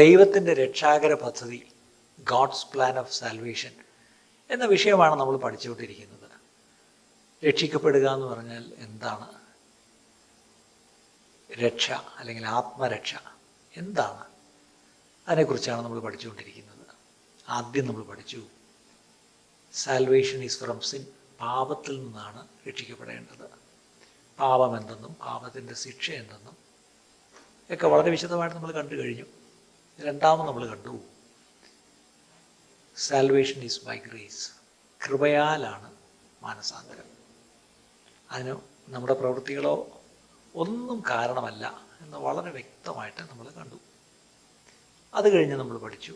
ദൈവത്തിന്റെ രക്ഷാകര പദ്ധതി ഗോഡ്സ് പ്ലാൻ ഓഫ് സാൽവേഷൻ എന്ന വിഷയമാണ് നമ്മൾ പഠിച്ചുകൊണ്ടിരിക്കുന്നത്. രക്ഷിക്കപ്പെടുക എന്ന് പറഞ്ഞാൽ എന്താണ്? രക്ഷ അല്ലെങ്കിൽ ആത്മരക്ഷ എന്താണ്? അതിനെക്കുറിച്ചാണ് നമ്മൾ പഠിച്ചുകൊണ്ടിരിക്കുന്നത്. ആദ്യം നമ്മൾ പഠിച്ചു സാൽവേഷൻ ഈസ് ഫ്രം സിൻ പാപത്തിൽ നിന്നാണ് രക്ഷിക്കപ്പെടേണ്ടത്. പാപം എന്തെന്നും പാപത്തിന്റെ ശിക്ഷ എന്തെന്നും ഒക്കെ വളരെ വിശദമായിട്ട് നമ്മൾ കണ്ടു കഴിഞ്ഞു. രണ്ടാമത് നമ്മൾ കണ്ടു. സാൽവേഷൻ ഈസ് ബൈ ഗ്രേസ് കൃപയാലാണ് മാനസാന്തരം. അതിന് നമ്മുടെ പ്രവൃത്തികളോ ഒന്നും കാരണമല്ല എന്ന് വളരെ വ്യക്തമായിട്ട് നമ്മൾ കണ്ടു. അത് കഴിഞ്ഞ് നമ്മൾ പഠിച്ചു.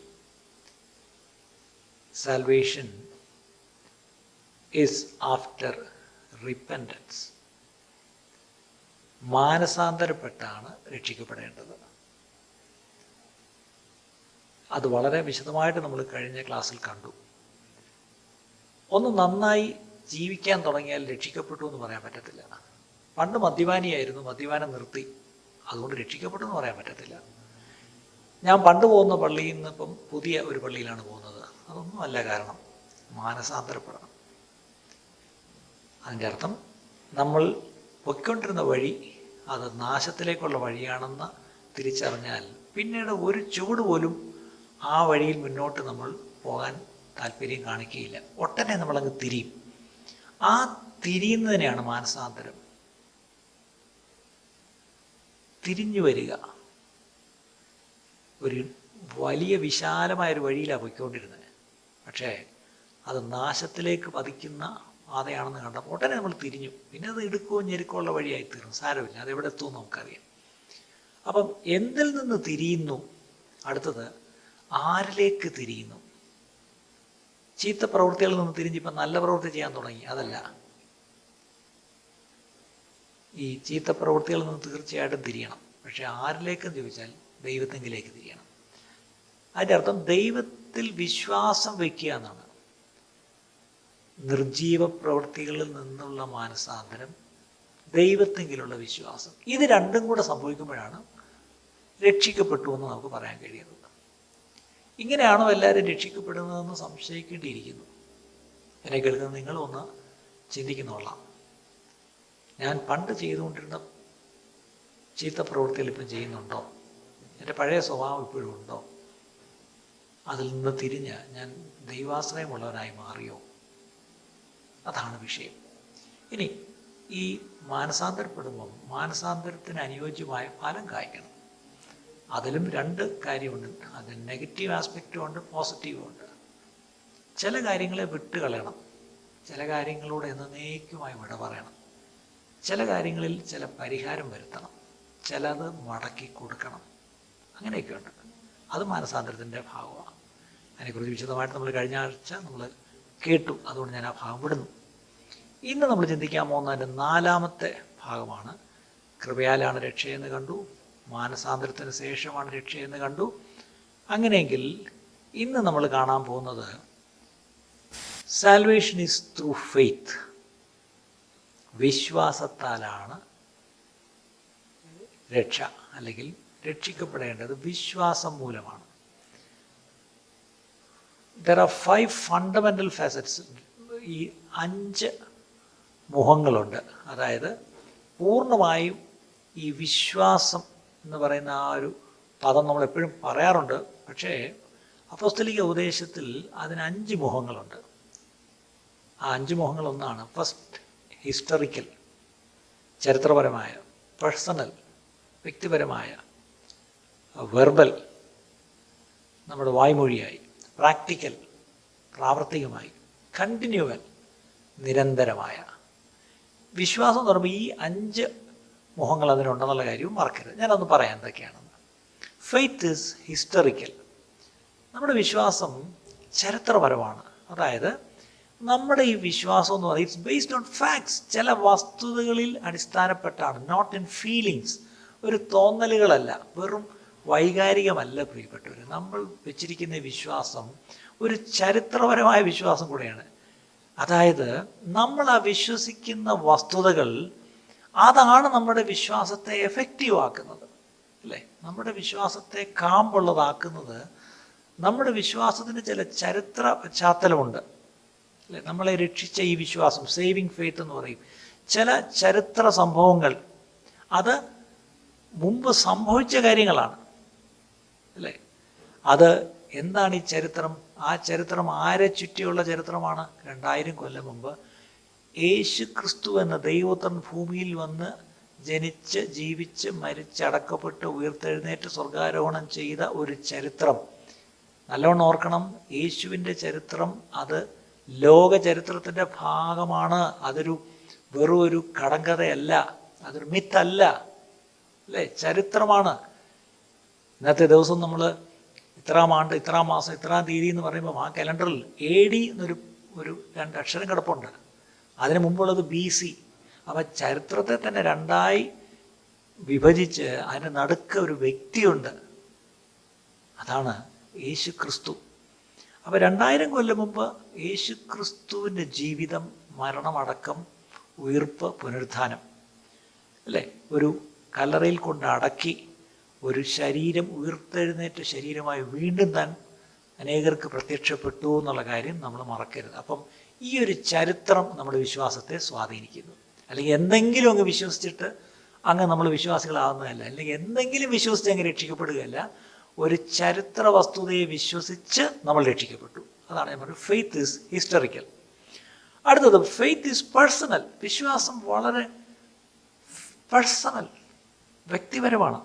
സാൽവേഷൻ ഈസ് ആഫ്റ്റർ റിപ്പൻഡൻസ് മാനസാന്തരപ്പെട്ടാണ് രക്ഷിക്കപ്പെടേണ്ടത്. അത് വളരെ വിശദമായിട്ട് നമ്മൾ കഴിഞ്ഞ ക്ലാസ്സിൽ കണ്ടു. ഒന്ന് നന്നായി ജീവിക്കാൻ തുടങ്ങിയാൽ രക്ഷിക്കപ്പെട്ടു എന്ന് പറയാൻ പറ്റത്തില്ല. പണ്ട് മദ്യപാനിയായിരുന്നു മദ്യപാനം നിർത്തി. അതുകൊണ്ട് രക്ഷിക്കപ്പെട്ടു എന്ന് പറയാൻ പറ്റത്തില്ല. ഞാൻ പണ്ട് പോകുന്ന പള്ളിയിൽ നിന്ന് ഇപ്പം പുതിയ ഒരു പള്ളിയിലാണ് പോകുന്നത്. അതൊന്നും അല്ല കാരണം. മാനസാന്തരപ്പെടണം. അതിന്റെ അർത്ഥം നമ്മൾ പൊയ്ക്കൊണ്ടിരുന്ന വഴി അത് നാശത്തിലേക്കുള്ള വഴിയാണെന്ന് തിരിച്ചറിഞ്ഞാൽ പിന്നീട് ഒരു ചുവട് പോലും ആ വഴിയിൽ മുന്നോട്ട് നമ്മൾ പോകാൻ താല്പര്യം കാണിക്കുകയില്ല. ഒട്ടനെ നമ്മളങ്ങ് തിരിയും. ആ തിരിയുന്നതിനെയാണ് മാനസാന്തരം. തിരിഞ്ഞു വരിക. ഒരു വലിയ വിശാലമായൊരു വഴിയിലാണ് പോയിക്കൊണ്ടിരുന്നത്. പക്ഷേ അത് നാശത്തിലേക്ക് പതിക്കുന്ന പാതയാണെന്ന് കണ്ടപ്പോൾ ഉടനെ നമ്മൾ തിരിഞ്ഞു. പിന്നെ അത് ഇടുക്കോ ഞെരുക്കോ ഉള്ള വഴിയായി തീർന്നു. സാരമില്ല. അത് എവിടെ എത്തുമെന്ന് നമുക്കറിയാം. അപ്പം എന്തിൽ നിന്ന് തിരിയുന്നു? അടുത്തത് ആരിലേക്ക് തിരിയുന്നു? ചീത്ത പ്രവൃത്തികളിൽ നിന്ന് തിരിഞ്ഞിപ്പോൾ നല്ല പ്രവൃത്തി ചെയ്യാൻ തുടങ്ങി. അതല്ല. ഈ ചീത്ത പ്രവൃത്തികളിൽ നിന്ന് തീർച്ചയായിട്ടും തിരിയണം. പക്ഷെ ആരിലേക്കെന്ന് ചോദിച്ചാൽ ദൈവത്തെങ്കിലേക്ക് തിരിയണം. അതിന്റെ അർത്ഥം ദൈവത്തിൽ വിശ്വാസം വയ്ക്കുക എന്നാണ്. നിർജീവ പ്രവൃത്തികളിൽ നിന്നുള്ള മാനസാന്തരം ദൈവത്തെങ്കിലുള്ള വിശ്വാസം. ഇത് രണ്ടും കൂടെ സംഭവിക്കുമ്പോഴാണ് രക്ഷിക്കപ്പെട്ടു എന്ന് നമുക്ക് പറയാൻ കഴിയുന്നത്. ഇങ്ങനെയാണോ എല്ലാവരും രക്ഷിക്കപ്പെടുന്നതെന്ന് സംശയിക്കേണ്ടിയിരിക്കുന്നു. എന്നെ കേൾക്കുന്ന നിങ്ങളൊന്ന് ചിന്തിക്കുന്നോളാം ഞാൻ പണ്ട് ചെയ്തുകൊണ്ടിരുന്ന ചീത്ത പ്രവൃത്തികൾ ഇപ്പം ചെയ്യുന്നുണ്ടോ? എന്റെ പഴയ സ്വഭാവം ഇപ്പോഴും ഉണ്ടോ? അതിൽ നിന്ന് തിരിഞ്ഞ് ഞാൻ ദൈവാശ്രയമുള്ളവനായി മാറിയോ? അതാണ് വിഷയം. ഇനി ഈ മാനസാന്തരപ്പെടുമ്പം മാനസാന്തരത്തിന് അനുയോജ്യമായ ഫലം കായ്ക്കണം. അതിലും രണ്ട് കാര്യമുണ്ട്. അത് നെഗറ്റീവ് ആസ്പെക്റ്റും ഉണ്ട് പോസിറ്റീവും ഉണ്ട്. ചില കാര്യങ്ങളെ വിട്ട് കളയണം ചില കാര്യങ്ങളോട് എന്നേക്കുമായി വിട പറയണം. ചില കാര്യങ്ങളിൽ ചില പരിഹാരം വരുത്തണം. ചിലത് മടക്കി കൊടുക്കണം. അങ്ങനെയൊക്കെ ഉണ്ട് അത് മാനസാന്തരത്തിന്റെ ഭാഗമാണ്. അതിനെക്കുറിച്ച് വിശദമായിട്ട് നമ്മൾ കഴിഞ്ഞ ആഴ്ച നമ്മൾ കേട്ടു. അതുകൊണ്ട് ഞാൻ ആ ഭാഗം വിടുന്നു. ഇന്ന് നമ്മൾ ചിന്തിക്കാൻ പോകുന്നതിന്റെ നാലാമത്തെ ഭാഗമാണ്. കൃപയാലാണ് രക്ഷയെന്ന് കണ്ടു. മാനസാന്തരത്തിന് ശേഷമാണ് രക്ഷയെന്ന് കണ്ടു. അങ്ങനെയെങ്കിൽ ഇന്ന് നമ്മൾ കാണാൻ പോകുന്നത് സാൽവേഷൻ ഈസ് ത്രൂ ഫെയ്ത്ത് വിശ്വാസത്താലാണ് രക്ഷ അല്ലെങ്കിൽ രക്ഷിക്കപ്പെടേണ്ടത്. വിശ്വാസം മൂലമാണ്. There are five fundamental facets ഈ അഞ്ച് മുഖങ്ങളുണ്ട്. അതായത് പൂർണമായും ഈ വിശ്വാസം എന്ന് പറയുന്ന ആ ഒരു പദം നമ്മൾ എപ്പോഴും പറയാറുണ്ട്. പക്ഷേ അപ്പോസ്തലിക ഉപദേശത്തിൽ അതിന് അഞ്ച് മുഖങ്ങളുണ്ട് ആ അഞ്ച് മുഖങ്ങളൊന്നാണ് ഫസ്റ്റ് ഹിസ്റ്ററിക്കൽ ചരിത്രപരമായ പേഴ്സണൽ വ്യക്തിപരമായ വെർബൽ നമ്മുടെ വായ്മൊഴിയായി പ്രാക്ടിക്കൽ പ്രാവർത്തികമായി കണ്ടിന്യൂവൽ നിരന്തരമായ. വിശ്വാസം എന്ന് പറയുമ്പോൾ ഈ അഞ്ച് മുഖങ്ങൾ അതിനുണ്ടെന്നുള്ള കാര്യവും മറക്കരുത്. ഞാനൊന്ന് പറയാം എന്തൊക്കെയാണെന്ന്. ഫെയ്ത്ത് ഇസ് ഹിസ്റ്ററിക്കൽ നമ്മുടെ വിശ്വാസം ചരിത്രപരമാണ്. അതായത് നമ്മുടെ ഈ വിശ്വാസം എന്ന് പറയുന്നത് ഇറ്റ്സ് ബേസ്ഡ് ഓൺ ഫാക്ട്സ് ചില വസ്തുതകളിൽ അടിസ്ഥാനപ്പെട്ടാണ് നോട്ട് ഇൻ ഫീലിങ്സ് ഒരു തോന്നലുകളല്ല വെറും വൈകാരികമല്ല പ്രിയപ്പെട്ടവർ നമ്മൾ വെച്ചിരിക്കുന്ന വിശ്വാസം ഒരു ചരിത്രപരമായ വിശ്വാസം കൂടെയാണ്. അതായത് നമ്മൾ ആ വിശ്വസിക്കുന്ന വസ്തുതകൾ അതാണ് നമ്മുടെ വിശ്വാസത്തെ എഫക്റ്റീവ് ആക്കുന്നത്. അല്ലേ? നമ്മുടെ വിശ്വാസത്തെ കാമ്പുള്ളതാക്കുന്നത് നമ്മുടെ വിശ്വാസത്തിന് ചില ചരിത്ര പശ്ചാത്തലമുണ്ട്. അല്ലേ? നമ്മളെ രക്ഷിച്ച ഈ വിശ്വാസം സേവിങ് ഫെയ്ത്ത് എന്ന് പറയും. ചില ചരിത്ര സംഭവങ്ങൾ അത് മുമ്പ് സംഭവിച്ച കാര്യങ്ങളാണ്. അല്ലേ? അത് എന്താണ് ഈ ചരിത്രം? ആ ചരിത്രം ആരെ ചുറ്റിയുള്ള ചരിത്രമാണ്? രണ്ടായിരം കൊല്ലം മുമ്പ് യേശു ക്രിസ്തു എന്ന ദൈവത്തൻ ഭൂമിയിൽ വന്ന് ജനിച്ച് ജീവിച്ച് മരിച്ചടക്കപ്പെട്ട് ഉയർത്തെഴുന്നേറ്റ് സ്വർഗാരോഹണം ചെയ്ത ഒരു ചരിത്രം. നല്ലോണം ഓർക്കണം യേശുവിന്റെ ചരിത്രം അത് ലോക ചരിത്രത്തിന്റെ ഭാഗമാണ്. അതൊരു വെറും ഒരു കടങ്കഥയല്ല അതൊരു മിത്തല്ല അല്ലേ? ചരിത്രമാണ്. ഇന്നത്തെ ദിവസം നമ്മൾ ഇത്രാം ആണ്ട് ഇത്രാം മാസം ഇത്രാം തീയതി എന്ന് പറയുമ്പോൾ ആ കലണ്ടറിൽ എ ഡി എന്നൊരു ഒരു രണ്ട് അക്ഷരം കിടപ്പുണ്ട്. അതിന് മുമ്പുള്ളത് ബി സി. അപ്പം ചരിത്രത്തെ തന്നെ രണ്ടായി വിഭജിച്ച് അതിന്റെ നടുക്ക് ഒരു വ്യക്തിയുണ്ട്. അതാണ് യേശു ക്രിസ്തു അപ്പോൾ രണ്ടായിരം കൊല്ലം മുമ്പ് യേശു ക്രിസ്തുവിന്റെ ജീവിതം മരണമടക്കം ഉയർപ്പ് പുനരുത്ഥാനം അല്ലേ? ഒരു കല്ലറയിൽ കൊണ്ട് അടക്കി ഒരു ശരീരം ഉയർത്തെഴുന്നേറ്റ ശരീരമായി വീണ്ടും താൻ അനേകർക്ക് പ്രത്യക്ഷപ്പെട്ടു എന്നുള്ള കാര്യം നമ്മൾ മറക്കരുത്. അപ്പം ഈ ഒരു ചരിത്രം നമ്മുടെ വിശ്വാസത്തെ സ്വാധീനിക്കുന്നു. അല്ലെങ്കിൽ എന്തെങ്കിലും അങ്ങ് വിശ്വസിച്ചിട്ട് അങ്ങ് നമ്മൾ വിശ്വാസികളാകുന്നതല്ല അല്ലെങ്കിൽ എന്തെങ്കിലും വിശ്വസിച്ച് അങ്ങ് രക്ഷിക്കപ്പെടുകയല്ല. ഒരു ചരിത്ര വസ്തുതയെ വിശ്വസിച്ച് നമ്മൾ രക്ഷിക്കപ്പെട്ടു. അതാണ് ഞാൻ പറഞ്ഞത്. ഫെയ്ത്ത് ഇസ് ഹിസ്റ്ററിക്കൽ അടുത്തത് ഫെയ്ത്ത് ഇസ് പേഴ്സണൽ വിശ്വാസം വളരെ പേഴ്സണൽ വ്യക്തിപരമാണ്.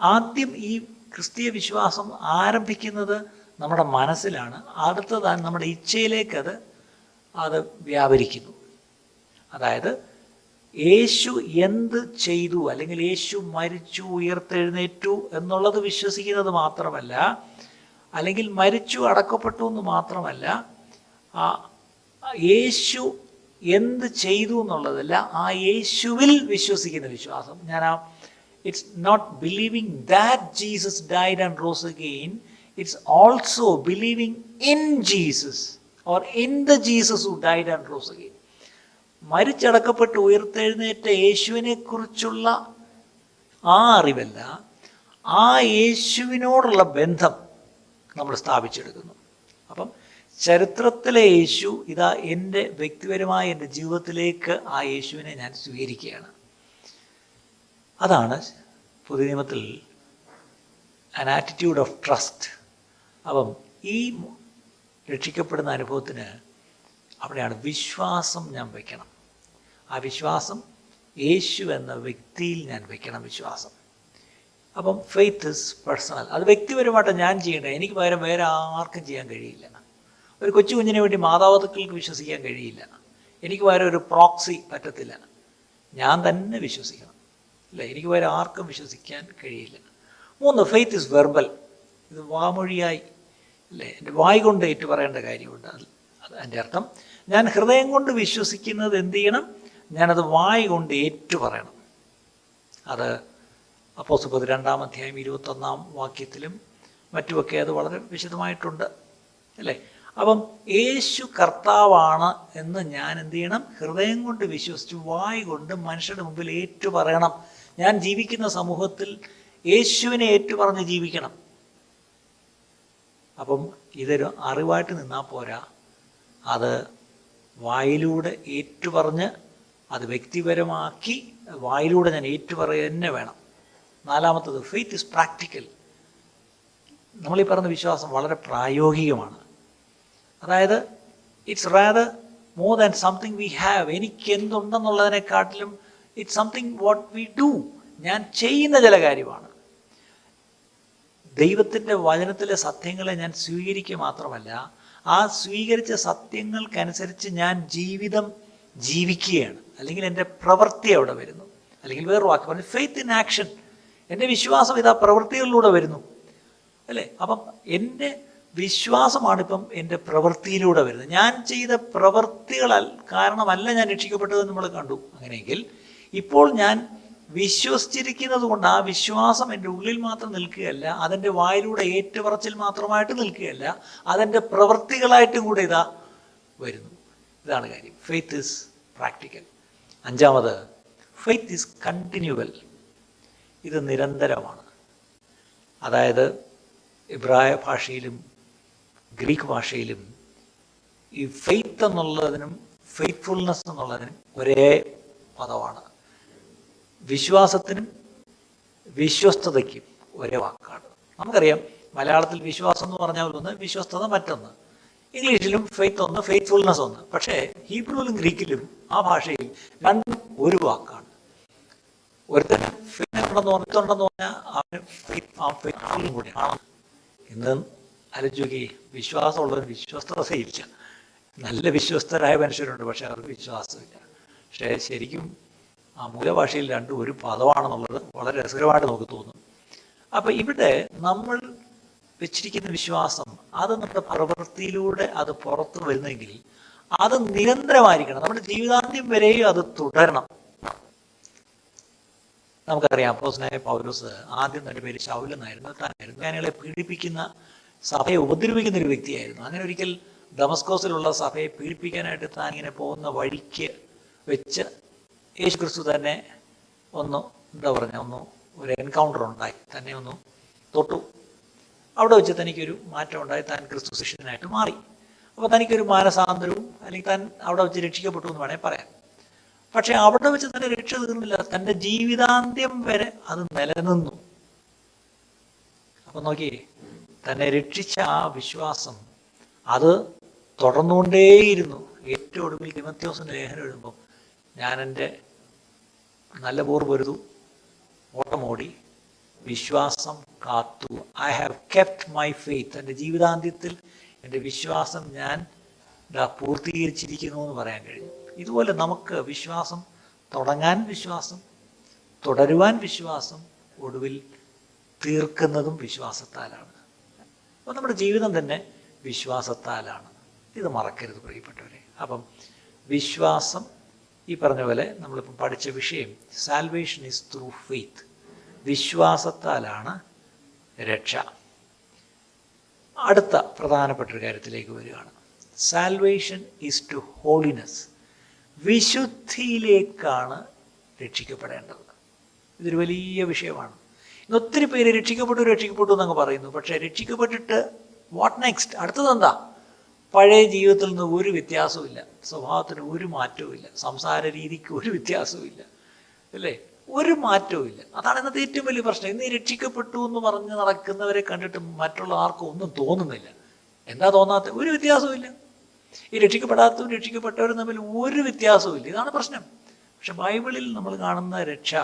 ആദ്യം ഈ ക്രിസ്തീയ വിശ്വാസം ആരംഭിക്കുന്നത് നമ്മുടെ മനസ്സിലാണ്. അടുത്തതാണ് നമ്മുടെ ഇച്ഛയിലേക്ക് അത് അത് വ്യാപരിക്കുന്നു. അതായത് യേശു എന്ത് ചെയ്തു അല്ലെങ്കിൽ യേശു മരിച്ചു ഉയർത്തെഴുന്നേറ്റു എന്നുള്ളത് വിശ്വസിക്കുന്നത് മാത്രമല്ല അല്ലെങ്കിൽ മരിച്ചു അടക്കപ്പെട്ടു എന്ന് മാത്രമല്ല ആ യേശു എന്ത് ചെയ്തു എന്നുള്ളതല്ല ആ യേശുവിൽ വിശ്വസിക്കുന്ന വിശ്വാസം. ഞാൻ ആ it's not believing that Jesus died and rose again it's also believing in Jesus or in the Jesus who died and rose again. മരിച്ചടക്കപ്പെട്ട് ഉയർത്തെഴുന്നേറ്റ യേശുവിനെ കുറിച്ചുള്ള ആ അറിവല്ല ആ യേശുവിനോടുള്ള ബന്ധം നമ്മൾ സ്ഥാപിച്ചെടുക്കുന്നു. അപ്പം ചരിത്രത്തിലെ യേശു ഇതാ എന്റെ വ്യക്തിപരമായ എന്റെ ജീവിതത്തിലേക്ക് ആ യേശുവിനെ ഞാൻ സ്വീകരിക്കുകയാണ്. അതാണ് പുതിയ നിയമത്തിൽ ആൻ ആറ്റിറ്റ്യൂഡ് ഓഫ് ട്രസ്റ്റ് അപ്പം ഈ രക്ഷിക്കപ്പെടുന്ന അനുഭവത്തിന് അവിടെയാണ് വിശ്വാസം ഞാൻ വയ്ക്കണം. ആ വിശ്വാസം യേശു എന്ന വ്യക്തിയിൽ ഞാൻ വയ്ക്കണം വിശ്വാസം. അപ്പം ഫെയ്ത്ത് ഇസ് പേഴ്സണൽ അത് വ്യക്തിപരമായിട്ട് ഞാൻ ചെയ്യേണ്ടത് എനിക്ക് പകരം വേറെ ആർക്കും ചെയ്യാൻ കഴിയില്ല. ഒരു കൊച്ചു കുഞ്ഞിനെ വേണ്ടി മാതാപിതാക്കൾക്ക് വിശ്വസിക്കാൻ കഴിയില്ല. എനിക്ക് പകരം ഒരു പ്രോക്സി പറ്റത്തില്ല. ഞാൻ തന്നെ വിശ്വസിക്കണം. ഇല്ല എനിക്ക് പകരം ആർക്കും വിശ്വസിക്കാൻ കഴിയില്ല. മൂന്ന് ഫെയ്ത്ത് ഇസ് വെർബൽ ഇത് വാമൊഴിയായി അല്ലേ? എന്റെ വായ് കൊണ്ട് ഏറ്റു പറയേണ്ട കാര്യമുണ്ട്. അത് അത് എന്റെ അർത്ഥം ഞാൻ ഹൃദയം കൊണ്ട് വിശ്വസിക്കുന്നത് എന്ത് ചെയ്യണം? ഞാനത് വായ് കൊണ്ട് ഏറ്റു പറയണം. അത് അപ്പോസ് രണ്ടാം അധ്യായം ഇരുപത്തൊന്നാം വാക്യത്തിലും മറ്റുമൊക്കെ അത് വളരെ വിശദമായിട്ടുണ്ട്. അല്ലേ? അപ്പം യേശു കർത്താവാണ് എന്ന് ഞാൻ എന്ത് ചെയ്യണം? ഹൃദയം കൊണ്ട് വിശ്വസിച്ച് വായ് കൊണ്ട് മനുഷ്യരുടെ മുമ്പിൽ ഏറ്റു പറയണം. ഞാൻ ജീവിക്കുന്ന സമൂഹത്തിൽ യേശുവിനെ ഏറ്റുപറഞ്ഞ് ജീവിക്കണം. അപ്പം ഇതൊരു അറിവായിട്ട് നിന്നാൽ പോരാ. അത് വായിലൂടെ ഏറ്റുപറഞ്ഞ് അത് വ്യക്തിപരമാക്കി വായിലൂടെ ഞാൻ ഏറ്റുപറയുക തന്നെ വേണം. നാലാമത്തത് ഫെയ്ത്ത് ഇസ് പ്രാക്ടിക്കൽ നമ്മളീ പറഞ്ഞ വിശ്വാസം വളരെ പ്രായോഗികമാണ്. അതായത് it's rather more than something we have എനിക്ക് എന്തുണ്ടെന്നുള്ളതിനെക്കാട്ടിലും it's something what we do ഞാൻ ചെയ്യുന്ന ചില കാര്യമാണ്. ദൈവത്തിന്റെ വചനത്തിലെ സത്യങ്ങളെ ഞാൻ സ്വീകരിക്കുക മാത്രമല്ല ആ സ്വീകരിച്ച സത്യങ്ങൾക്കനുസരിച്ച് ഞാൻ ജീവിതം ജീവിക്കുകയാണ്. അല്ലെങ്കിൽ എന്റെ പ്രവൃത്തി അവിടെ വരുന്നു. അല്ലെങ്കിൽ വേറെ വാക്ക് പറഞ്ഞു ഫെയ്ത്ത് ഇൻ ആക്ഷൻ എന്റെ വിശ്വാസം ഇതാ പ്രവൃത്തികളിലൂടെ വരുന്നു. അല്ലേ? അപ്പം എന്റെ വിശ്വാസമാണ് ഇപ്പം എന്റെ പ്രവൃത്തിയിലൂടെ വരുന്നത്. ഞാൻ ചെയ്ത പ്രവൃത്തികളാൽ കാരണമല്ല ഞാൻ രക്ഷിക്കപ്പെട്ടതെന്ന് നമ്മൾ കണ്ടു. അങ്ങനെയെങ്കിൽ ഇപ്പോൾ ഞാൻ വിശ്വസിച്ചിരിക്കുന്നത് കൊണ്ട് ആ വിശ്വാസം എന്റെ ഉള്ളിൽ മാത്രം നിൽക്കുകയല്ല അതെന്റെ വായിലൂടെ ഏറ്റുപറച്ചിൽ മാത്രമായിട്ട് നിൽക്കുകയല്ല അതെന്റെ പ്രവൃത്തികളായിട്ടും കൂടെ ഇതാ വരുന്നു. ഇതാണ് കാര്യം. ഫെയ്ത്ത് ഇസ് പ്രാക്ടിക്കൽ അഞ്ചാമത് ഫെയ്ത്ത് ഇസ് കണ്ടിന്യൂവൽ ഇത് നിരന്തരമാണ്. അതായത് ഇബ്രായ ഭാഷയിലും ഗ്രീക്ക് ഭാഷയിലും ഈ ഫെയ്ത്ത് എന്നുള്ളതിനും ഫെയ്ത്ത്ഫുൾനെസ് എന്നുള്ളതിനും ഒരേ പദമാണ്. വിശ്വാസത്തിനും വിശ്വസ്തതയ്ക്കും ഒരേ വാക്കാണ്. നമുക്കറിയാം മലയാളത്തിൽ വിശ്വാസം എന്ന് പറഞ്ഞാൽ ഒന്ന് വിശ്വസ്തത മറ്റൊന്ന്. ഇംഗ്ലീഷിലും ഫെയ്ത്ത് ഒന്ന് ഫെയ്ത്ത്ഫുൾനെസ് ഒന്ന്. പക്ഷേ ഹീബ്രുവിലും ഗ്രീക്കിലും ആ ഭാഷയിൽ രണ്ടും ഒരു വാക്കാണ്. ഒരുത്തൻ ഫെയ്ത്തുണ്ടെന്ന് പറഞ്ഞിട്ടുണ്ടെന്ന് പറഞ്ഞാൽ അവന് ഫെയ്ത്ത് ഫെയ്ത്ത്ഫുള്ളും കൂടിയാണ് ഇന്ന് ആലോചിക്കുക വിശ്വാസമുള്ളവർ വിശ്വസ്തതയില്ല. നല്ല വിശ്വസ്തരായ മനുഷ്യരുണ്ട് പക്ഷെ അവർക്ക് വിശ്വാസമില്ല. പക്ഷേ ശരിക്കും ആ മൂലഭാഷയിൽ രണ്ടും ഒരു പദമാണെന്നുള്ളത് വളരെ രസകരമായിട്ട് നമുക്ക് തോന്നും. അപ്പം ഇവിടെ നമ്മൾ വെച്ചിരിക്കുന്ന വിശ്വാസം അത് നമ്മുടെ പ്രവൃത്തിയിലൂടെ അത് പുറത്തു വരുന്നെങ്കിൽ അത് നിരന്തരമായിരിക്കണം. നമ്മുടെ ജീവിതാന്ത്യം വരെയും അത് തുടരണം. നമുക്കറിയാം അപ്പോസ്നായ പൗലോസ് ആദ്യം തന്റെ പേര് ശൗലെന്നായിരുന്നു താനായിരുന്നു ഞാനുകളെ പീഡിപ്പിക്കുന്ന സഭയെ ഉപദ്രവിക്കുന്ന ഒരു വ്യക്തിയായിരുന്നു. അങ്ങനെ ഒരിക്കൽ ഡമസ്കോസിലുള്ള സഭയെ പീഡിപ്പിക്കാനായിട്ട് താൻ ഇങ്ങനെ പോകുന്ന വഴിക്ക് വെച്ച് യേശു ക്രിസ്തു തന്നെ ഒന്ന് എന്താ പറഞ്ഞ ഒന്ന് ഒരു എൻകൗണ്ടർ ഉണ്ടായി. തന്നെ ഒന്ന് തൊട്ടു. അവിടെ വെച്ച് തനിക്കൊരു മാറ്റം ഉണ്ടായി. താൻ ക്രിസ്തു ശിഷ്യനായിട്ട് മാറി. അപ്പോൾ തനിക്കൊരു മാനസാന്തരവും അല്ലെങ്കിൽ താൻ അവിടെ വെച്ച് രക്ഷിക്കപ്പെട്ടു എന്ന് വേണേൽ പറയാം. പക്ഷെ അവിടെ വെച്ച് തന്നെ രക്ഷ തീർന്നില്ല. തന്റെ ജീവിതാന്ത്യം വരെ അത് നിലനിന്നു. അപ്പം നോക്കിയേ തന്നെ രക്ഷിച്ച ആ വിശ്വാസം അത് തുടർന്നുകൊണ്ടേയിരുന്നു. ഏറ്റവും ഒടുവിൽ തിമത്യോസിന്റെ ലേഖനം എഴുതുമ്പോൾ ഞാൻ എന്റെ നല്ല പോർ പൊരുതു ഓട്ടമോടി. വിശ്വാസം കാത്തു. I have kept my faith എന്റെ ജീവിതാന്ത്യത്തിൽ എന്റെ വിശ്വാസം ഞാൻ പൂർത്തീകരിച്ചിരിക്കുന്നു എന്ന് പറയാൻ കഴിയും ഇതുപോലെ നമുക്ക് വിശ്വാസം തുടങ്ങാൻ വിശ്വാസം തുടരുവാൻ വിശ്വാസം ഒടുവിൽ തീർക്കുന്നതും വിശ്വാസത്താലാണ്. അപ്പോൾ നമ്മുടെ ജീവിതം തന്നെ വിശ്വാസത്താലാണ്. ഇത് മറക്കരുത് പ്രിയപ്പെട്ടവരെ. അപ്പം വിശ്വാസം ഈ പറഞ്ഞ പോലെ നമ്മളിപ്പം പഠിച്ച വിഷയം സാൽവേഷൻ ഇസ് ത്രൂ ഫെയ്ത്ത് വിശ്വാസത്താലാണ് രക്ഷ. അടുത്ത പ്രധാനപ്പെട്ട ഒരു കാര്യത്തിലേക്ക് വരികയാണ്. സാൽവേഷൻ ഈസ് ടു ഹോളിനെസ് വിശുദ്ധിയിലേക്കാണ് രക്ഷിക്കപ്പെടേണ്ടത്. ഇതൊരു വലിയ വിഷയമാണ്. ഇന്ന് ഒത്തിരി പേര് രക്ഷിക്കപ്പെട്ടു രക്ഷിക്കപ്പെട്ടു എന്നങ്ങ് പറയുന്നു. പക്ഷേ രക്ഷിക്കപ്പെട്ടിട്ട് വാട്ട് നെക്സ്റ്റ് അടുത്തത് എന്താ? പഴയ ജീവിതത്തിൽ നിന്ന് ഒരു വ്യത്യാസവുമില്ല. സ്വഭാവത്തിന് ഒരു മാറ്റവും ഇല്ല സംസാര രീതിക്ക് ഒരു വ്യത്യാസവും ഇല്ല അല്ലേ? ഒരു മാറ്റവും ഇല്ല അതാണ് ഇന്നത്തെ ഏറ്റവും വലിയ പ്രശ്നം. ഇന്ന് രക്ഷിക്കപ്പെട്ടു എന്ന് പറഞ്ഞ് നടക്കുന്നവരെ കണ്ടിട്ട് മറ്റുള്ള ആർക്കും ഒന്നും തോന്നുന്നില്ല. എന്താ തോന്നാത്ത ഒരു വ്യത്യാസവും ഇല്ല ഈ രക്ഷിക്കപ്പെടാത്തവരും രക്ഷിക്കപ്പെട്ടവരും തമ്മിൽ ഒരു വ്യത്യാസവും ഇല്ല ഇതാണ് പ്രശ്നം. പക്ഷെ ബൈബിളിൽ നമ്മൾ കാണുന്ന രക്ഷ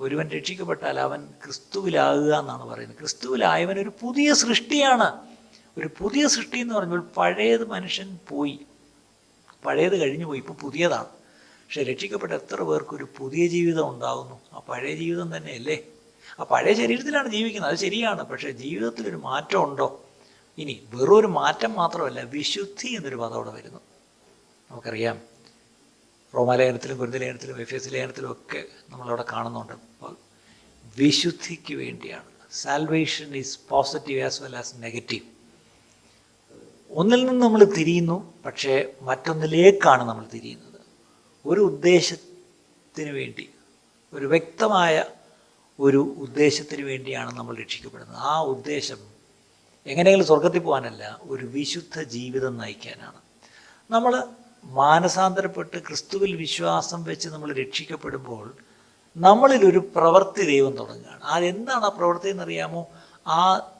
ഒരുവൻ രക്ഷിക്കപ്പെട്ടാൽ അവൻ ക്രിസ്തുവിലാകുക എന്നാണ് പറയുന്നത്. ക്രിസ്തുവിലായവൻ ഒരു പുതിയ സൃഷ്ടിയാണ്. ഒരു പുതിയ സൃഷ്ടി എന്ന് പറഞ്ഞാൽ പഴയത് മനുഷ്യൻ പോയി. പഴയത് കഴിഞ്ഞു പോയി ഇപ്പോൾ പുതിയതാണ്. പക്ഷെ രക്ഷിക്കപ്പെട്ട എത്ര പേർക്ക് ഒരു പുതിയ ജീവിതം ഉണ്ടാകുന്നു ആ പഴയ ജീവിതം തന്നെയല്ലേ? ആ പഴയ ശരീരത്തിലാണ് ജീവിക്കുന്നത് അത് ശരിയാണ്. പക്ഷേ ജീവിതത്തിലൊരു മാറ്റം ഉണ്ടോ? ഇനി വെറും ഒരു മാറ്റം മാത്രമല്ല വിശുദ്ധി എന്നൊരു പദം അവിടെ വരുന്നു. നമുക്കറിയാം. റോമാലേഖനത്തിലും ഗുരുതലേഖനത്തിലും എഫ് എസ് ലേഖനത്തിലും ഒക്കെ നമ്മളവിടെ കാണുന്നുണ്ട്. വിശുദ്ധിക്ക് വേണ്ടിയാണ്. Salvation is positive as well as negative ഒന്നിൽ നിന്ന് നമ്മൾ തിരിയുന്നു പക്ഷേ മറ്റൊന്നിലേക്കാണ് നമ്മൾ തിരിയുന്നത്. ഒരു ഉദ്ദേശത്തിന് വേണ്ടി ഒരു വ്യക്തമായ ഒരു ഉദ്ദേശത്തിന് വേണ്ടിയാണ് നമ്മൾ രക്ഷിക്കപ്പെടുന്നത്. ആ ഉദ്ദേശം എങ്ങനെയെങ്കിലും സ്വർഗത്തിൽ പോകാനല്ല ഒരു വിശുദ്ധ ജീവിതം നയിക്കാനാണ്. നമ്മൾ മാനസാന്തരപ്പെട്ട് ക്രിസ്തുവിൽ വിശ്വാസം വെച്ച് നമ്മൾ രക്ഷിക്കപ്പെടുമ്പോൾ നമ്മളിലൊരു പ്രവൃത്തി ദൈവം തുടങ്ങുകയാണ്. അതെന്താണ് ആ പ്രവൃത്തി എന്നറിയാമോ? ആ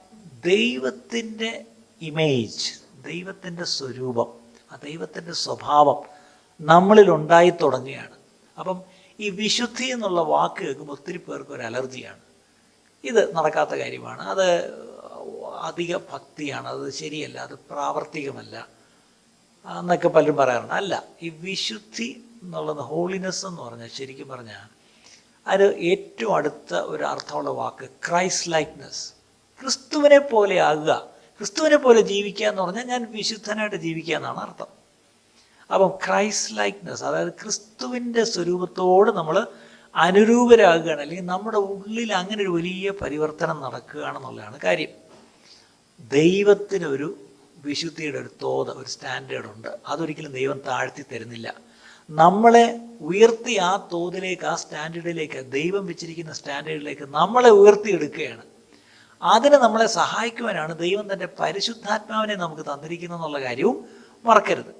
ദൈവത്തിന്റെ ഇമേജ് ദൈവത്തിന്റെ സ്വരൂപം ആ ദൈവത്തിന്റെ സ്വഭാവം നമ്മളിൽ ഉണ്ടായി തുടങ്ങുകയാണ്. അപ്പം ഈ വിശുദ്ധി എന്നുള്ള വാക്ക് കേൾക്കുമ്പോൾ ഒത്തിരി പേർക്ക് ഒരു അലർജിയാണ്. ഇത് നടക്കാത്ത കാര്യമാണ്. അത് അധിക ഭക്തിയാണ്. അത് ശരിയല്ല അത് പ്രാവർത്തികമല്ല എന്നൊക്കെ പലരും പറയാറുണ്ട്. അല്ല ഈ വിശുദ്ധി എന്നുള്ളത് ഹോളിനെസ് എന്ന് പറഞ്ഞാൽ ശരിക്കും പറഞ്ഞാൽ അത് ഏറ്റവും അടുത്ത ഒരു അർത്ഥമുള്ള വാക്ക് ക്രൈസ്റ്റ് ലൈക്ക്നെസ് ക്രിസ്തുവിനെ പോലെ ആകുക. ക്രിസ്തുവിനെ പോലെ ജീവിക്കുക എന്ന് പറഞ്ഞാൽ ഞാൻ വിശുദ്ധനായിട്ട് ജീവിക്കുക എന്നാണ് അർത്ഥം. അപ്പം ക്രൈസ്റ്റ് ലൈക്ക്നെസ് അതായത് ക്രിസ്തുവിന്റെ സ്വരൂപത്തോട് നമ്മൾ അനുരൂപരാകുകയാണ് അല്ലെങ്കിൽ നമ്മുടെ ഉള്ളിൽ അങ്ങനെ ഒരു വലിയ പരിവർത്തനം നടക്കുകയാണെന്നുള്ളതാണ് കാര്യം. ദൈവത്തിനൊരു വിശുദ്ധിയുടെ ഒരു തോത് ഒരു സ്റ്റാൻഡേർഡ് ഉണ്ട്. അതൊരിക്കലും ദൈവം താഴ്ത്തി തരുന്നില്ല. നമ്മളെ ഉയർത്തി ആ തോതിലേക്ക് ആ സ്റ്റാൻഡേർഡിലേക്ക് ദൈവം വെച്ചിരിക്കുന്ന സ്റ്റാൻഡേർഡിലേക്ക് നമ്മളെ ഉയർത്തിയെടുക്കുകയാണ്. അതിന് നമ്മളെ സഹായിക്കുവാനാണ് ദൈവം തന്റെ പരിശുദ്ധാത്മാവിനെ നമുക്ക് തന്നിരിക്കുന്നു എന്നുള്ള കാര്യവും മറക്കരുത്.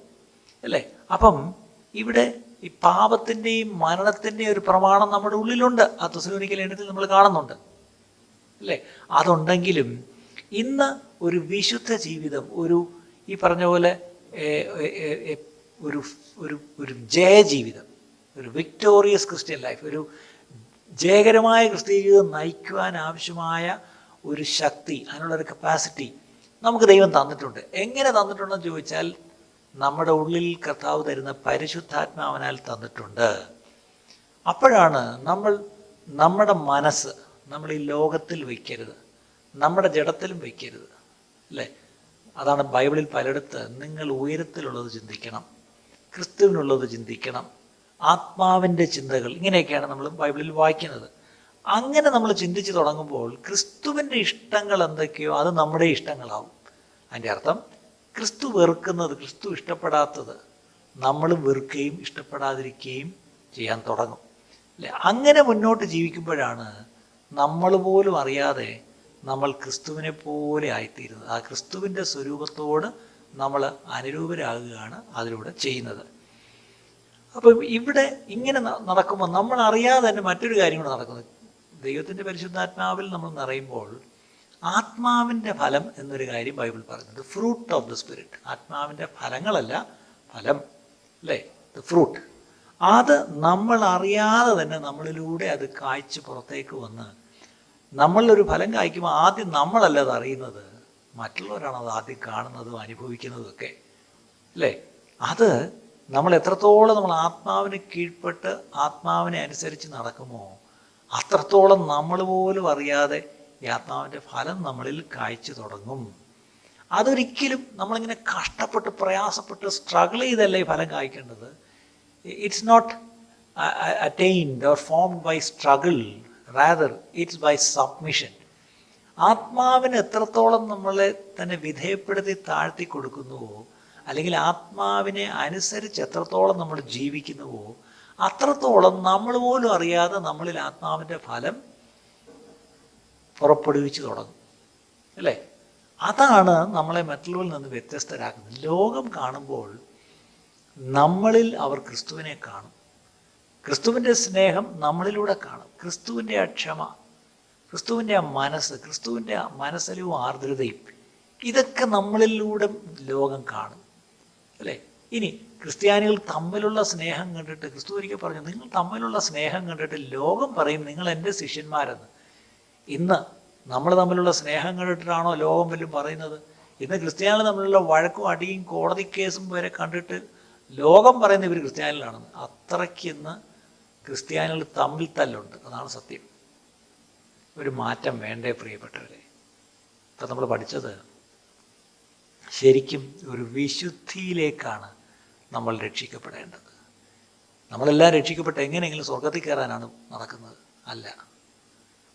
അല്ലേ? അപ്പം ഇവിടെ ഈ പാപത്തിന്റെയും മരണത്തിന്റെയും ഒരു പ്രമാണം നമ്മുടെ ഉള്ളിലുണ്ട്. ആ തുസലോനിക്കൽ എണ്ണത്തിൽ നമ്മൾ കാണുന്നുണ്ട്. അല്ലേ? അതുണ്ടെങ്കിലും ഇന്ന് ഒരു വിശുദ്ധ ജീവിതം ഒരു ഈ പറഞ്ഞ പോലെ ഒരു ഒരു ഒരു ജയജീവിതം ഒരു വിക്ടോറിയസ് ക്രിസ്ത്യൻ ലൈഫ് ഒരു ജയകരമായ ക്രിസ്തീയ ജീവിതം നയിക്കുവാൻ ആവശ്യമായ ഒരു ശക്തി അതിനുള്ള ഒരു കപ്പാസിറ്റി നമുക്ക് ദൈവം തന്നിട്ടുണ്ട്. എങ്ങനെ തന്നിട്ടുണ്ടെന്ന് ചോദിച്ചാൽ നമ്മുടെ ഉള്ളിൽ കർത്താവ് തരുന്ന പരിശുദ്ധാത്മാവനാൽ തന്നിട്ടുണ്ട്. അപ്പോഴാണ് നമ്മൾ നമ്മുടെ മനസ്സ് നമ്മൾ ഈ ലോകത്തിൽ വയ്ക്കരുത് നമ്മുടെ ജഡത്തിലും വയ്ക്കരുത് അല്ലേ? അതാണ് ബൈബിളിൽ പലയിടത്ത് നിങ്ങൾ ഉയരത്തിലുള്ളത് ചിന്തിക്കണം ക്രിസ്തുവിനുള്ളത് ചിന്തിക്കണം ആത്മാവിന്റെ ചിന്തകൾ ഇങ്ങനെയൊക്കെയാണ് നമ്മൾ ബൈബിളിൽ വായിക്കുന്നത്. അങ്ങനെ നമ്മൾ ചിന്തിച്ച് തുടങ്ങുമ്പോൾ ക്രിസ്തുവിന്റെ ഇഷ്ടങ്ങൾ എന്തൊക്കെയോ അത് നമ്മുടെ ഇഷ്ടങ്ങളാവും. അതിന്റെ അർത്ഥം ക്രിസ്തു വെറുക്കുന്നത് ക്രിസ്തു ഇഷ്ടപ്പെടാത്തത് നമ്മൾ വെറുക്കുകയും ഇഷ്ടപ്പെടാതിരിക്കുകയും ചെയ്യാൻ തുടങ്ങും. അല്ലെ? അങ്ങനെ മുന്നോട്ട് ജീവിക്കുമ്പോഴാണ് നമ്മൾ പോലും അറിയാതെ നമ്മൾ ക്രിസ്തുവിനെ പോലെ ആയിത്തീരുന്നത്. ആ ക്രിസ്തുവിന്റെ സ്വരൂപത്തോട് നമ്മൾ അനുരൂപരാകുകയാണ് അതിലൂടെ ചെയ്യുന്നത്. അപ്പം ഇവിടെ ഇങ്ങനെ നടക്കുമ്പോൾ നമ്മൾ അറിയാതെ തന്നെ മറ്റൊരു കാര്യം കൂടെ നടക്കുന്നത് ദൈവത്തിന്റെ പരിശുദ്ധാത്മാവിൽ നമ്മൾ നിറയുമ്പോൾ ആത്മാവിന്റെ ഫലം എന്നൊരു കാര്യം ബൈബിൾ പറയുന്നത് ഫ്രൂട്ട് ഓഫ് ദ സ്പിരിറ്റ്. ആത്മാവിന്റെ ഫലങ്ങളല്ല ഫലം അല്ലേ? The fruit. അത് നമ്മൾ അറിയാതെ തന്നെ നമ്മളിലൂടെ അത് കായ്ച്ച് പുറത്തേക്ക് വന്ന് നമ്മളൊരു ഫലം കായ്ക്കുമ്പോൾ ആദ്യം നമ്മളല്ല അത് അറിയുന്നത്? മറ്റുള്ളവരാണ് അത് ആദ്യം കാണുന്നതും അനുഭവിക്കുന്നതും ഒക്കെ അല്ലേ? അത് നമ്മൾ എത്രത്തോളം നമ്മൾ ആത്മാവിന് കീഴ്പ്പെട്ട് ആത്മാവിനെ അനുസരിച്ച് നടക്കുമോ അത്രത്തോളം നമ്മൾ പോലും അറിയാതെ ഈ ആത്മാവിന്റെ ഫലം നമ്മളിൽ കായ്ച്ചു തുടങ്ങും. അതൊരിക്കലും നമ്മളിങ്ങനെ കഷ്ടപ്പെട്ട് പ്രയാസപ്പെട്ട് സ്ട്രഗിൾ ചെയ്തല്ലേ ഈ ഫലം കായ്ക്കേണ്ടത്? It's not attained or formed by struggle rather it's by submission ആത്മാവിന് എത്രത്തോളം നമ്മളെ തന്നെ വിധേയപ്പെടുത്തി താഴ്ത്തി കൊടുക്കുന്നുവോ അല്ലെങ്കിൽ ആത്മാവിനെ അനുസരിച്ച് എത്രത്തോളം നമ്മൾ ജീവിക്കുന്നുവോ അത്രത്തോളം നമ്മൾ പോലും അറിയാതെ നമ്മളിൽ ആത്മാവിന്റെ ഫലം പുറപ്പെടുവിച്ച് തുടങ്ങും. അല്ലേ? അതാണ് നമ്മളെ മറ്റുള്ളവരിൽ നിന്ന് വ്യത്യസ്തരാക്കുന്നത്. ലോകം കാണുമ്പോൾ നമ്മളിൽ അവർ ക്രിസ്തുവിനെ കാണും. ക്രിസ്തുവിന്റെ സ്നേഹം നമ്മളിലൂടെ കാണും. ക്രിസ്തുവിന്റെ ആ ക്ഷമ ക്രിസ്തുവിന്റെ ആ മനസ്സ് ക്രിസ്തുവിന്റെ ആ മനസ്സിലും ആർദ്രതയും ഇതൊക്കെ നമ്മളിലൂടെ ലോകം കാണും. അല്ലേ? ഇനി ക്രിസ്ത്യാനികൾ തമ്മിലുള്ള സ്നേഹം കണ്ടിട്ട് ക്രിസ്തു ഒരിക്കൽ പറഞ്ഞു നിങ്ങൾ തമ്മിലുള്ള സ്നേഹം കണ്ടിട്ട് ലോകം പറയും നിങ്ങൾ എന്റെ ശിഷ്യന്മാരെന്ന്. ഇന്ന് നമ്മൾ തമ്മിലുള്ള സ്നേഹം കണ്ടിട്ടാണോ ലോകം വല്ലതും പറയുന്നത്? ഇന്ന് ക്രിസ്ത്യാനികൾ തമ്മിലുള്ള വഴക്കും അടിയും കോടതി കേസും വരെ കണ്ടിട്ട് ലോകം പറയുന്ന ഇവർ ക്രിസ്ത്യാനികളാണെന്ന്. അത്രയ്ക്ക് ഇന്ന് ക്രിസ്ത്യാനികൾ തമ്മിൽ തല്ലുണ്ട്. അതാണ് സത്യം. ഒരു മാറ്റം വേണ്ടേ പ്രിയപ്പെട്ടവരെ? ഇപ്പം നമ്മൾ പഠിച്ചത് ശരിക്കും ഒരു വിശുദ്ധിയിലേക്കാണ് നമ്മൾ രക്ഷിക്കപ്പെടേണ്ടത്. നമ്മളെല്ലാം രക്ഷിക്കപ്പെട്ട് എങ്ങനെയെങ്കിലും സ്വർഗത്തിൽ കയറാനാണ് നടക്കുന്നത്? അല്ല.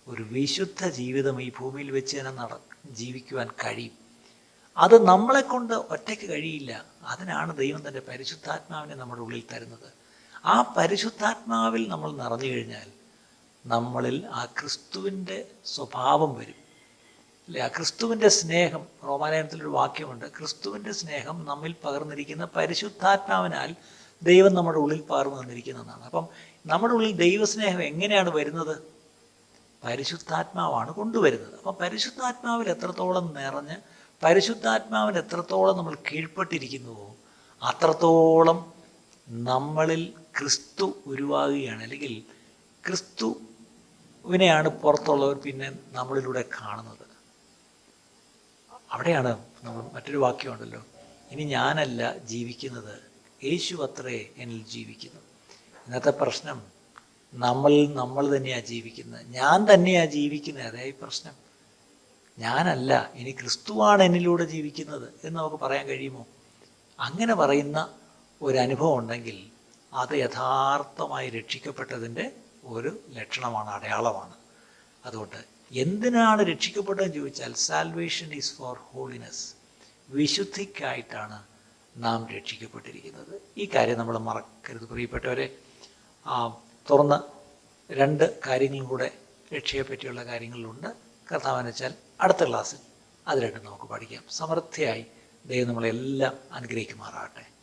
ഒരു വിശുദ്ധ ജീവിതം ഈ ഭൂമിയിൽ വെച്ച് തന്നെ നട ജീവിക്കുവാൻ കഴിയും. അത് നമ്മളെ കൊണ്ട് ഒറ്റയ്ക്ക് കഴിയില്ല. അതിനാണ് ദൈവം തന്റെ പരിശുദ്ധാത്മാവിനെ നമ്മുടെ ഉള്ളിൽ തരുന്നത്. ആ പരിശുദ്ധാത്മാവിൽ നമ്മൾ നിറഞ്ഞു കഴിഞ്ഞാൽ നമ്മളിൽ ആ ക്രിസ്തുവിന്റെ സ്വഭാവം വരും. അല്ലെ? ആ ക്രിസ്തുവിന്റെ സ്നേഹം റോമാലയനത്തിലൊരു വാക്യമുണ്ട് ക്രിസ്തുവിന്റെ സ്നേഹം നമ്മിൽ പകർന്നിരിക്കുന്ന പരിശുദ്ധാത്മാവിനാൽ ദൈവം നമ്മുടെ ഉള്ളിൽ പകർന്നു തന്നിരിക്കുന്നതാണ്. അപ്പം നമ്മുടെ ഉള്ളിൽ ദൈവസ്നേഹം എങ്ങനെയാണ് വരുന്നത്? പരിശുദ്ധാത്മാവാണ് കൊണ്ടുവരുന്നത്. അപ്പം പരിശുദ്ധാത്മാവിൽ എത്രത്തോളം നിറഞ്ഞ് പരിശുദ്ധാത്മാവിന് എത്രത്തോളം നമ്മൾ കീഴ്പ്പെട്ടിരിക്കുന്നുവോ അത്രത്തോളം നമ്മളിൽ ക്രിസ്തു ഉരുവാകുകയാണ്. അല്ലെങ്കിൽ ക്രിസ്തുവിനെയാണ് പുറത്തുള്ളവർ പിന്നെ നമ്മളിലൂടെ കാണുന്നത്. അവിടെയാണ് നമ്മൾ മറ്റൊരു വാക്യമുണ്ടല്ലോ. ഇനി ഞാനല്ല ജീവിക്കുന്നത് യേശു അത്രേ എന്നിൽ ജീവിക്കുന്നു. ഇന്നത്തെ പ്രശ്നം നമ്മൾ നമ്മൾ തന്നെയാണ് ജീവിക്കുന്നത്. ഞാൻ തന്നെയാണ് ജീവിക്കുന്നത് അതേ പ്രശ്നം. ഞാനല്ല ഇനി ക്രിസ്തുവാണ് എന്നിലൂടെ ജീവിക്കുന്നത് എന്ന് നമുക്ക് പറയാൻ കഴിയുമോ? അങ്ങനെ പറയുന്ന ഒരു അനുഭവം ഉണ്ടെങ്കിൽ അത് യഥാർത്ഥമായി രക്ഷിക്കപ്പെട്ടതിന്റെ ഒരു ലക്ഷണമാണ് അടയാളമാണ്. അതുകൊണ്ട് എന്തിനാണ് രക്ഷിക്കപ്പെട്ടതെന്ന് ചോദിച്ചാൽ സാൽവേഷൻ ഈസ് ഫോർ ഹോളിനെസ് വിശുദ്ധിക്കായിട്ടാണ് നാം രക്ഷിക്കപ്പെട്ടിരിക്കുന്നത്. ഈ കാര്യം നമ്മൾ മറക്കരുത്. പ്രിയപ്പെട്ടവരെ തുറന്ന് രണ്ട് കാര്യങ്ങളും കൂടെ രക്ഷയെ പറ്റിയുള്ള കാര്യങ്ങളിലുണ്ട് കർത്താവെന്ന് വെച്ചാൽ അടുത്ത ക്ലാസ്സിൽ അത് രണ്ടും നമുക്ക് പഠിക്കാം. സമൃദ്ധിയായി ദൈവം നമ്മളെല്ലാം അനുഗ്രഹിക്കുമാറാകട്ടെ.